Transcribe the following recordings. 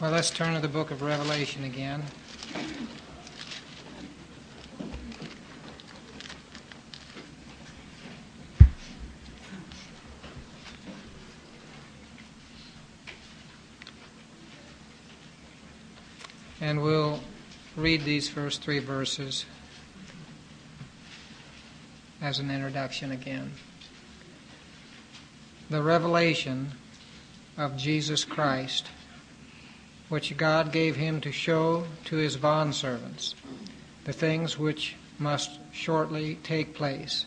Well, let's turn to the book of Revelation again. And we'll read these first three verses as an introduction again. The revelation of Jesus Christ, which God gave him to show to his bondservants the things which must shortly take place.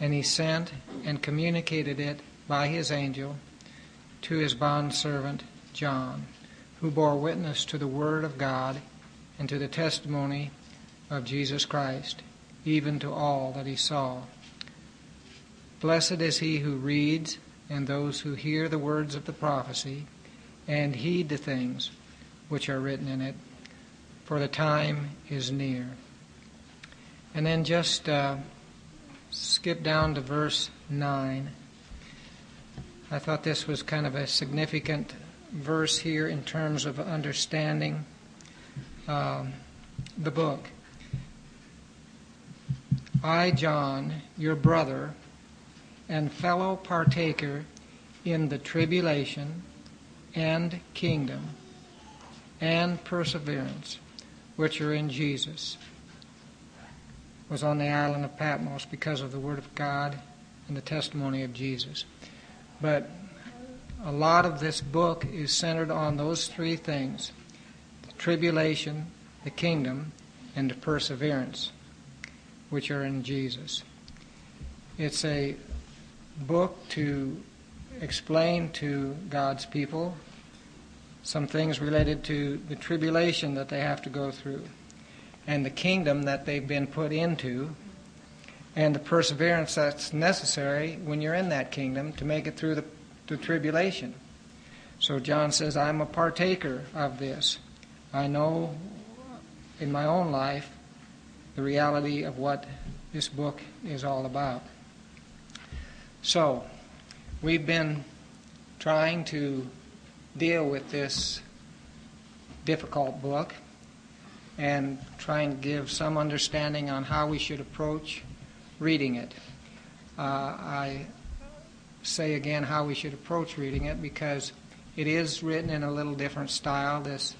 And he sent and communicated it by his angel to his bondservant John, who bore witness to the Word of God and to the testimony of Jesus Christ, even to all that he saw. Blessed is he who reads and those who hear the words of the prophecy and heed the things which are written in it, for the time is near. And then just uh, skip down to verse 9. I thought this was kind of a significant verse here in terms of understanding um, the book. I, John, your brother, and fellow partaker in the tribulation and kingdom and perseverance which are in Jesus, was on the island of Patmos because of the Word of God and the testimony of Jesus. But a lot of this book is centered on those three things the tribulation, the kingdom, and the perseverance, which are in Jesus. It's a book to explain to God's people some things related to the tribulation that they have to go through and the kingdom that they've been put into and the perseverance that's necessary when you're in that kingdom to make it through the, the tribulation. So John says, I'm a partaker of this. I know in my own life the reality of what this book is all about. So, we've been trying to deal with this difficult book and trying to give some understanding on how we should approach reading it. Uh, I say again how we should approach reading it because it is written in a little different style. This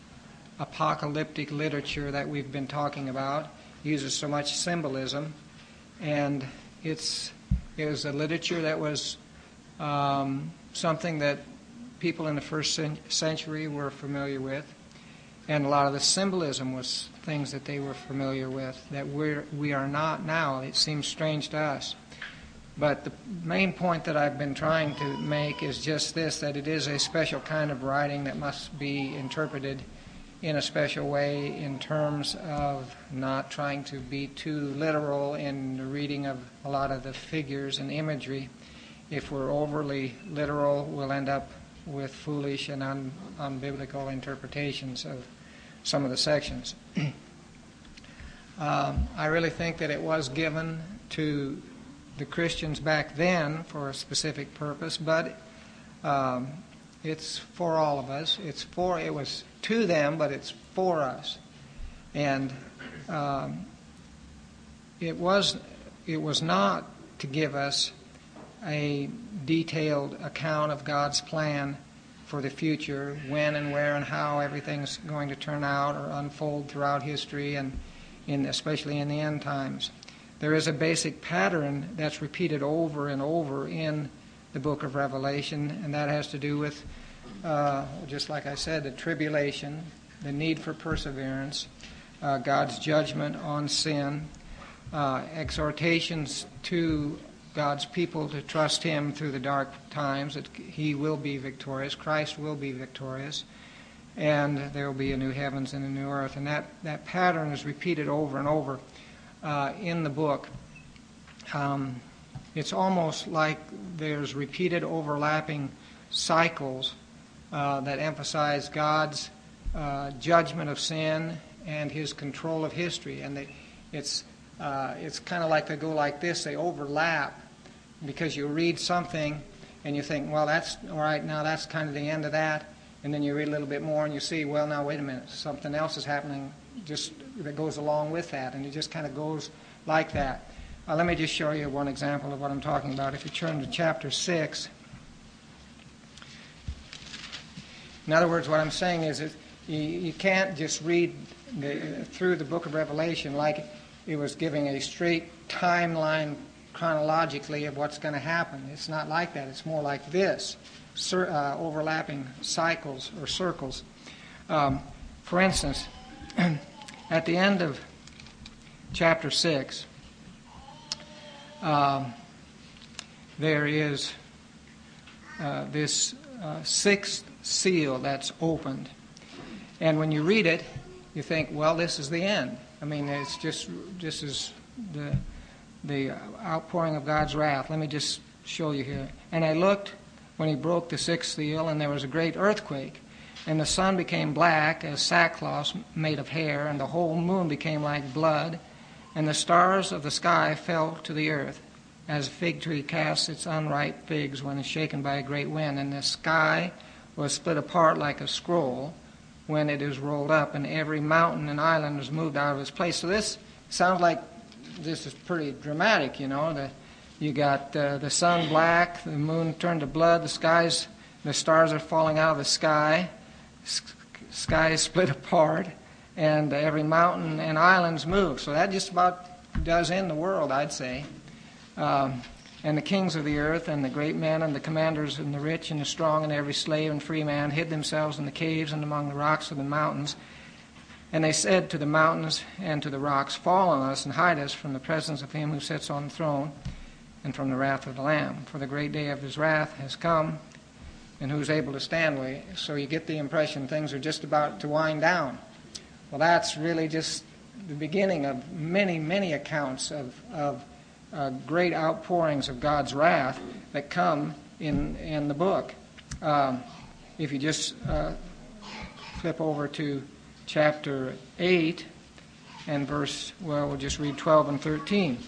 apocalyptic literature that we've been talking about uses so much symbolism, and it's it was a literature that was um, something that people in the first century were familiar with, and a lot of the symbolism was things that they were familiar with that we're, we are not now. It seems strange to us. But the main point that I've been trying to make is just this that it is a special kind of writing that must be interpreted in a special way in terms of not trying to be too literal in the reading of a lot of the figures and imagery. If we're overly literal, we'll end up with foolish and un, unbiblical interpretations of some of the sections. um, I really think that it was given to the Christians back then for a specific purpose, but um, it's for all of us. It's for it was to them, but it's for us. And um, it was it was not to give us a detailed account of God's plan for the future, when and where and how everything's going to turn out or unfold throughout history, and in especially in the end times. There is a basic pattern that's repeated over and over in the book of Revelation, and that has to do with uh, just like I said, the tribulation, the need for perseverance, uh, God's judgment on sin, uh, exhortations to God's people to trust Him through the dark times, that He will be victorious, Christ will be victorious, and there will be a new heavens and a new earth. And that, that pattern is repeated over and over uh, in the book. Um, it's almost like there's repeated overlapping cycles uh, that emphasize God's uh, judgment of sin and His control of history. And that it's uh, it's kind of like they go like this. They overlap because you read something and you think, well, that's all right. Now that's kind of the end of that, And then you read a little bit more and you see, well, now wait a minute, something else is happening just that goes along with that, and it just kind of goes like that. Uh, let me just show you one example of what I'm talking about. If you turn to chapter 6, in other words, what I'm saying is that you, you can't just read the, through the book of Revelation like it was giving a straight timeline chronologically of what's going to happen. It's not like that. It's more like this uh, overlapping cycles or circles. Um, for instance, at the end of chapter 6, um, there is uh, this uh, sixth seal that's opened. And when you read it, you think, well, this is the end. I mean, it's just this is the the outpouring of God's wrath. Let me just show you here. And I looked when he broke the sixth seal, and there was a great earthquake, and the sun became black as sackcloth made of hair, and the whole moon became like blood, and the stars of the sky fell to the earth, as a fig tree casts its unripe figs when it's shaken by a great wind, and the sky was split apart like a scroll when it is rolled up, and every mountain and island was moved out of its place. So this sounds like this is pretty dramatic, you know. The, you got uh, the sun black, the moon turned to blood, the skies, the stars are falling out of the sky, sky is split apart, and every mountain and islands moved. So that just about does end the world, I'd say. Um, and the kings of the earth, and the great men, and the commanders, and the rich, and the strong, and every slave and free man hid themselves in the caves and among the rocks of the mountains. And they said to the mountains and to the rocks, Fall on us and hide us from the presence of him who sits on the throne and from the wrath of the Lamb. For the great day of his wrath has come, and who's able to stand? So you get the impression things are just about to wind down. Well, that's really just the beginning of many, many accounts of, of great outpourings of God's wrath that come in, in the book. Um, if you just uh, flip over to chapter 8 and verse, well, we'll just read 12 and 13.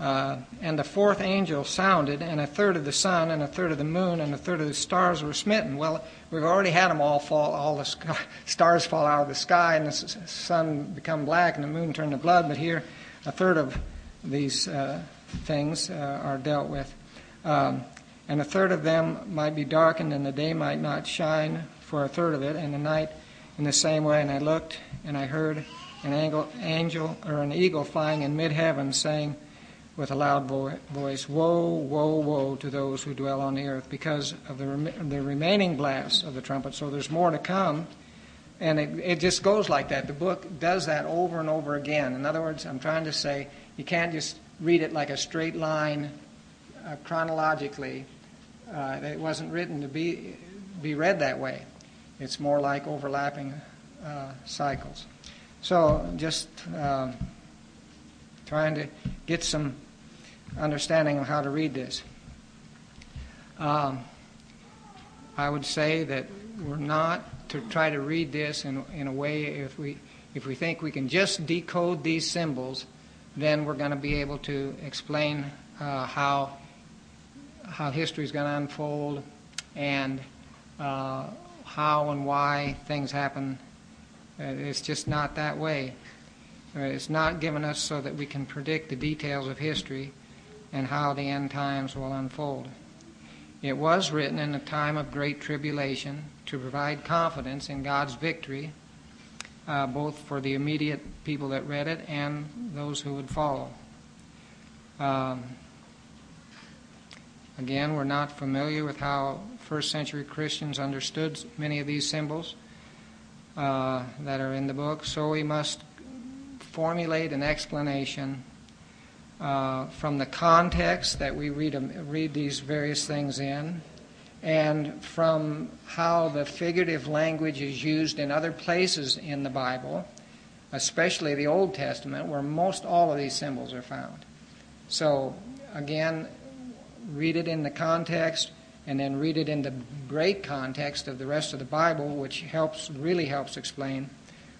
Uh, and the fourth angel sounded, and a third of the sun, and a third of the moon, and a third of the stars were smitten. Well, we've already had them all fall, all the stars fall out of the sky, and the sun become black, and the moon turn to blood. But here, a third of these uh, things uh, are dealt with. Um, and a third of them might be darkened, and the day might not shine for a third of it, and the night in the same way. And I looked, and I heard an angel angel or an eagle flying in mid heaven, saying, with a loud voice, Woe, woe, woe to those who dwell on the earth because of the, rem- the remaining blasts of the trumpet. So there's more to come. And it, it just goes like that. The book does that over and over again. In other words, I'm trying to say you can't just read it like a straight line uh, chronologically. Uh, it wasn't written to be, be read that way. It's more like overlapping uh, cycles. So just uh, trying to get some understanding of how to read this. Um, I would say that we're not to try to read this in, in a way if we if we think we can just decode these symbols, then we're going to be able to explain uh, how how history is going to unfold and uh, how and why things happen. Uh, it's just not that way. Uh, it's not given us so that we can predict the details of history and how the end times will unfold. It was written in a time of great tribulation to provide confidence in God's victory, uh, both for the immediate people that read it and those who would follow. Um, again, we're not familiar with how first century Christians understood many of these symbols uh, that are in the book, so we must formulate an explanation uh, from the context that we read, read these various things in, and from how the figurative language is used in other places in the Bible, especially the Old Testament, where most all of these symbols are found. So, again, read it in the context, and then read it in the great context of the rest of the Bible, which helps really helps explain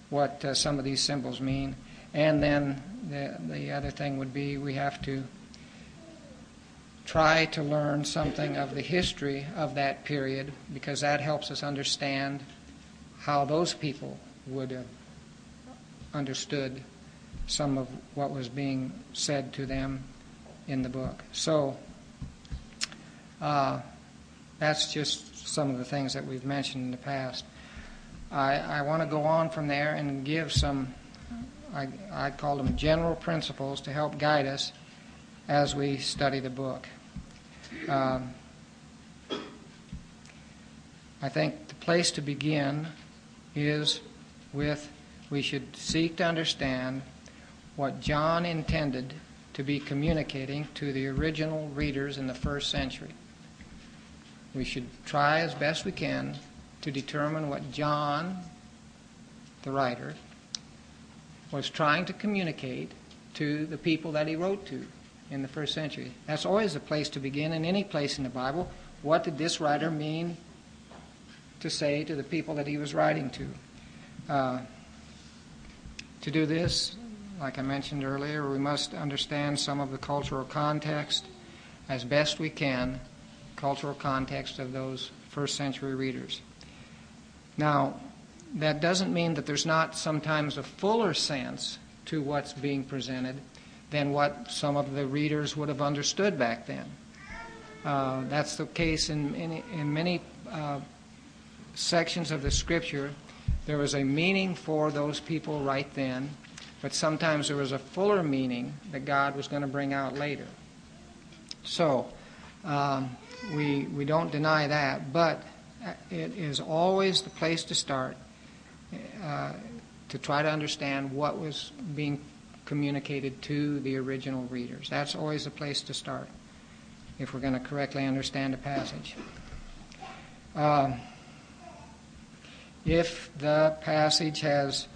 what uh, some of these symbols mean. And then the, the other thing would be we have to try to learn something of the history of that period because that helps us understand how those people would have understood some of what was being said to them in the book. So uh, that's just some of the things that we've mentioned in the past. I, I want to go on from there and give some, I, I call them general principles to help guide us as we study the book. Um, I think the place to begin is with we should seek to understand what John intended to be communicating to the original readers in the first century. We should try as best we can to determine what John, the writer, was trying to communicate to the people that he wrote to in the first century. That's always the place to begin in any place in the Bible. What did this writer mean to say to the people that he was writing to? Uh, to do this, like I mentioned earlier, we must understand some of the cultural context as best we can, cultural context of those first century readers. Now, that doesn't mean that there's not sometimes a fuller sense to what's being presented than what some of the readers would have understood back then. Uh, that's the case in, in, in many uh, sections of the scripture. There was a meaning for those people right then, but sometimes there was a fuller meaning that God was going to bring out later. So, um, we, we don't deny that, but it is always the place to start to try to understand what was being communicated to the original readers. That's always a place to start if we're going to correctly understand a passage. Um, if the passage has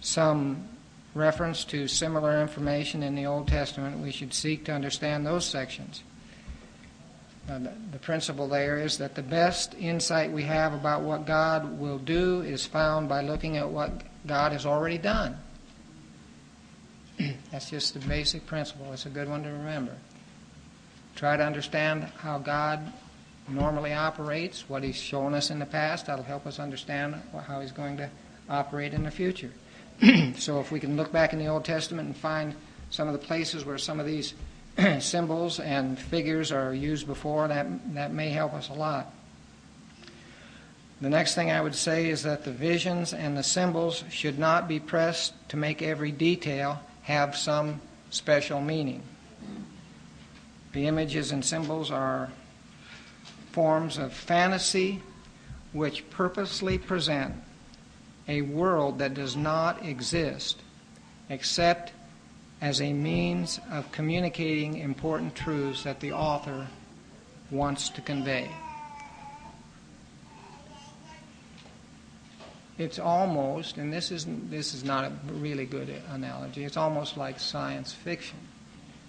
some reference to similar information in the Old Testament, we should seek to understand those sections. Uh, the, the principle there is that the best insight we have about what God will do is found by looking at what God has already done. That's just the basic principle. It's a good one to remember. Try to understand how God normally operates, what He's shown us in the past. That'll help us understand how He's going to operate in the future. so if we can look back in the Old Testament and find some of the places where some of these symbols and figures are used before, that, that may help us a lot. The next thing I would say is that the visions and the symbols should not be pressed to make every detail have some special meaning. The images and symbols are forms of fantasy which purposely present a world that does not exist except as a means of communicating important truths that the author wants to convey. It's almost, and this is this is not a really good analogy. It's almost like science fiction,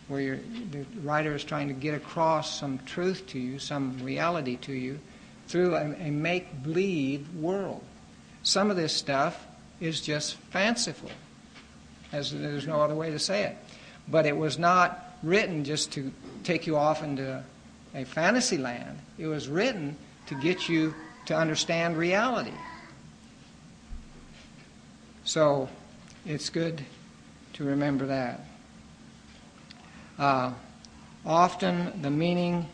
where the writer is trying to get across some truth to you, some reality to you, through a, a make-believe world. Some of this stuff is just fanciful there's no other way to say it. But it was not written just to take you off into a fantasy land. It was written to get you to understand reality. So it's good to remember that. Uh, often the meaning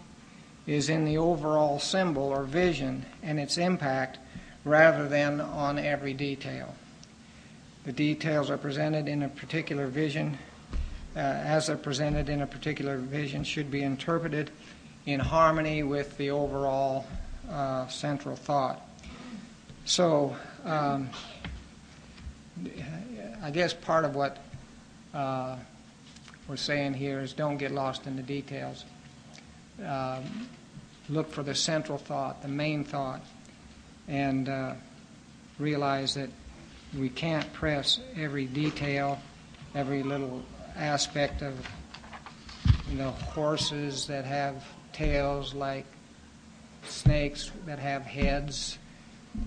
is in the overall symbol or vision and its impact rather than on every detail. The details are presented in a particular vision, uh, as they're presented in a particular vision, should be interpreted in harmony with the overall uh, central thought. So, um, I guess part of what uh, we're saying here is don't get lost in the details. Um, look for the central thought, the main thought, and uh, realize that we can't press every detail, every little aspect of you know horses that have tails like snakes that have heads.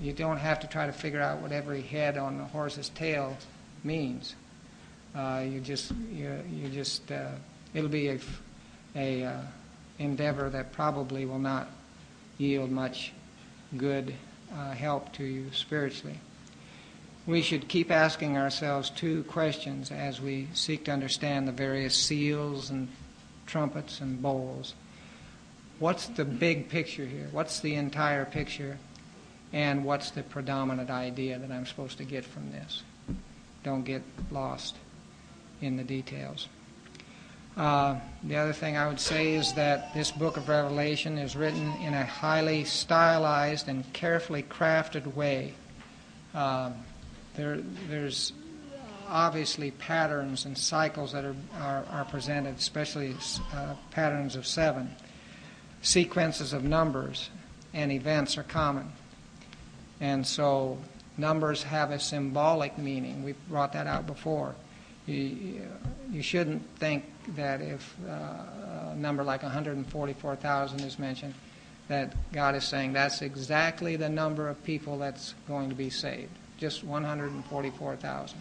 You don't have to try to figure out what every head on the horse's tail means. Uh, you just you, you just uh, it'll be a, a uh, endeavor that probably will not yield much good uh, help to you spiritually. We should keep asking ourselves two questions as we seek to understand the various seals and trumpets and bowls. What's the big picture here? What's the entire picture? And what's the predominant idea that I'm supposed to get from this? Don't get lost in the details. Uh, the other thing I would say is that this book of Revelation is written in a highly stylized and carefully crafted way. Uh, there, there's obviously patterns and cycles that are, are, are presented, especially uh, patterns of seven. Sequences of numbers and events are common. And so numbers have a symbolic meaning. We brought that out before. You, you shouldn't think that if uh, a number like 144,000 is mentioned, that God is saying that's exactly the number of people that's going to be saved. Just 144,000.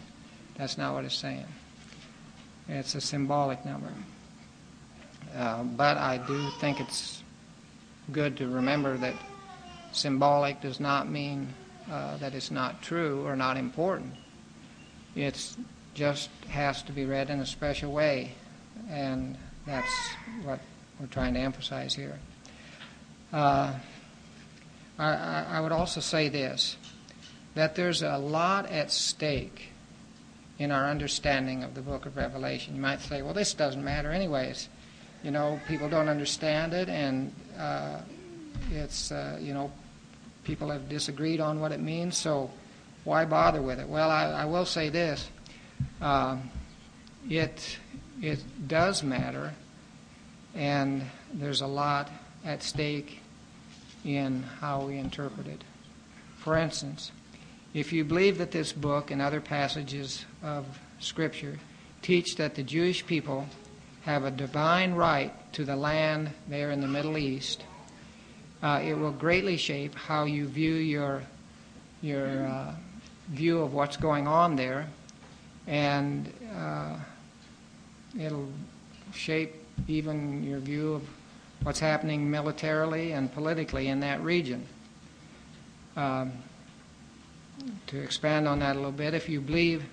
That's not what it's saying. It's a symbolic number. Uh, but I do think it's good to remember that symbolic does not mean uh, that it's not true or not important. It just has to be read in a special way, and that's what we're trying to emphasize here. Uh, I, I would also say this that there's a lot at stake in our understanding of the book of Revelation. You might say, well, this doesn't matter, anyways. You know, people don't understand it, and uh, it's, uh, you know, people have disagreed on what it means, so why bother with it? Well, I, I will say this uh, it, it does matter, and there's a lot at stake in how we interpret it. For instance, if you believe that this book and other passages of Scripture teach that the Jewish people have a divine right to the land there in the Middle East, uh, it will greatly shape how you view your your uh, view of what's going on there, and uh, it'll shape even your view of what's happening militarily and politically in that region. Um, to expand on that a little bit, if you believe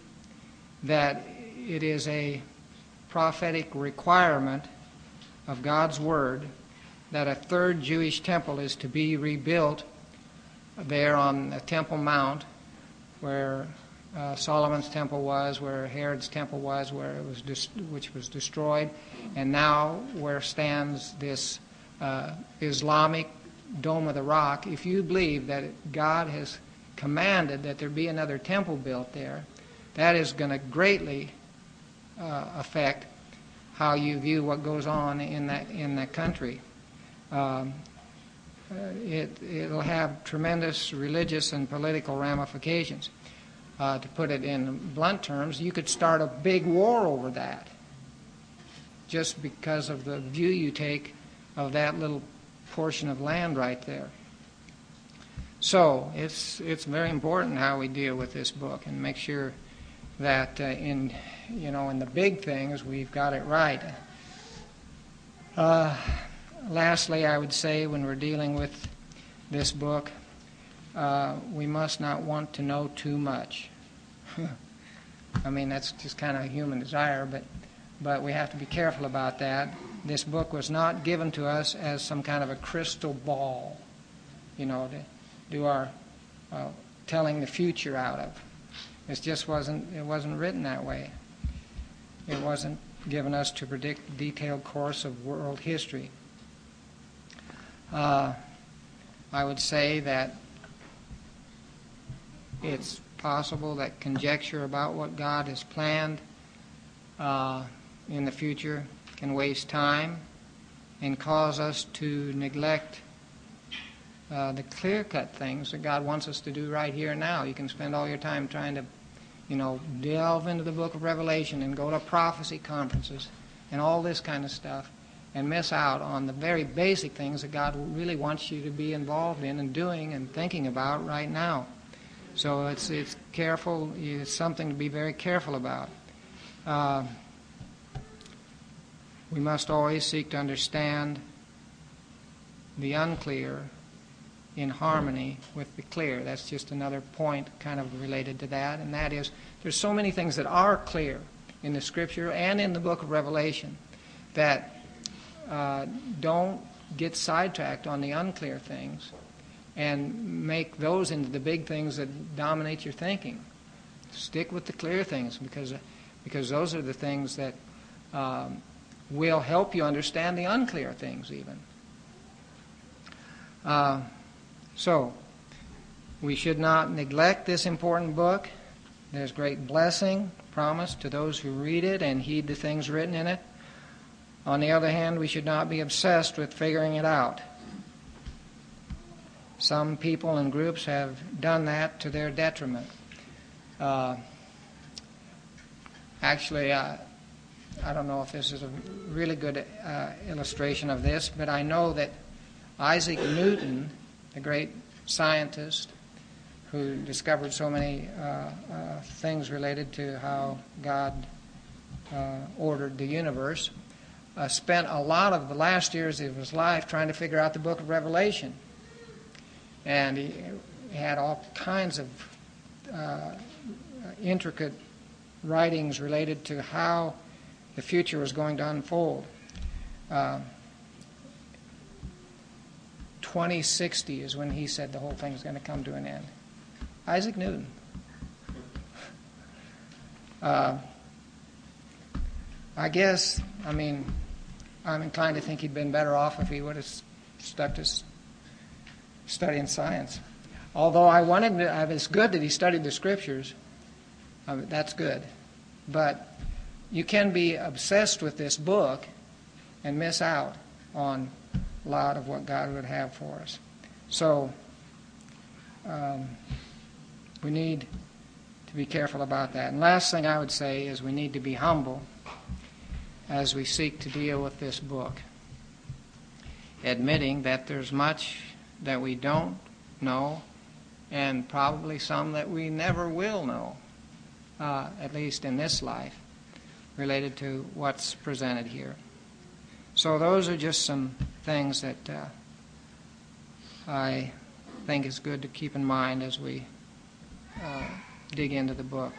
that it is a prophetic requirement of God's Word that a third Jewish temple is to be rebuilt there on the Temple Mount, where uh, Solomon's temple was, where Herod's temple was, where it was dis- which was destroyed, and now where stands this uh, Islamic Dome of the Rock. If you believe that God has commanded that there be another temple built there, that is going to greatly uh, affect how you view what goes on in that in that country um, uh, it, it'll have tremendous religious and political ramifications. Uh, to put it in blunt terms, you could start a big war over that just because of the view you take of that little portion of land right there. So it's it's very important how we deal with this book and make sure that uh, in you know in the big things we've got it right. Uh, lastly, I would say when we're dealing with this book, uh, we must not want to know too much. I mean, that's just kind of a human desire, but, but we have to be careful about that. This book was not given to us as some kind of a crystal ball, you know, to do our uh, telling the future out of. It just wasn't, it wasn't written that way. It wasn't given us to predict the detailed course of world history. Uh, I would say that it's possible that conjecture about what God has planned uh, in the future can waste time and cause us to neglect uh, the clear cut things that God wants us to do right here and now. You can spend all your time trying to, you know, delve into the book of Revelation and go to prophecy conferences and all this kind of stuff and miss out on the very basic things that God really wants you to be involved in and doing and thinking about right now. So it's it's careful. It's something to be very careful about. Uh, we must always seek to understand the unclear in harmony with the clear. That's just another point kind of related to that, and that is there's so many things that are clear in the Scripture and in the book of Revelation that uh, don't get sidetracked on the unclear things and make those into the big things that dominate your thinking. Stick with the clear things because, because those are the things that um, will help you understand the unclear things, even. Uh, so, we should not neglect this important book. There's great blessing promised to those who read it and heed the things written in it. On the other hand, we should not be obsessed with figuring it out. Some people and groups have done that to their detriment. Uh, actually, uh, I don't know if this is a really good uh, illustration of this, but I know that Isaac Newton, the great scientist who discovered so many uh, uh, things related to how God uh, ordered the universe, uh, spent a lot of the last years of his life trying to figure out the book of Revelation. And he, he had all kinds of uh, intricate writings related to how the future was going to unfold. Uh, 2060 is when he said the whole thing is going to come to an end. Isaac Newton. Uh, I guess, I mean, I'm inclined to think he'd been better off if he would have stuck to studying science. Although I wanted to, it's good that he studied the scriptures. That's good. But you can be obsessed with this book and miss out on lot of what God would have for us. So um, we need to be careful about that. And last thing I would say is we need to be humble as we seek to deal with this book, admitting that there's much that we don't know and probably some that we never will know, uh, at least in this life, related to what's presented here. So those are just some things that uh, I think is good to keep in mind as we uh, dig into the book.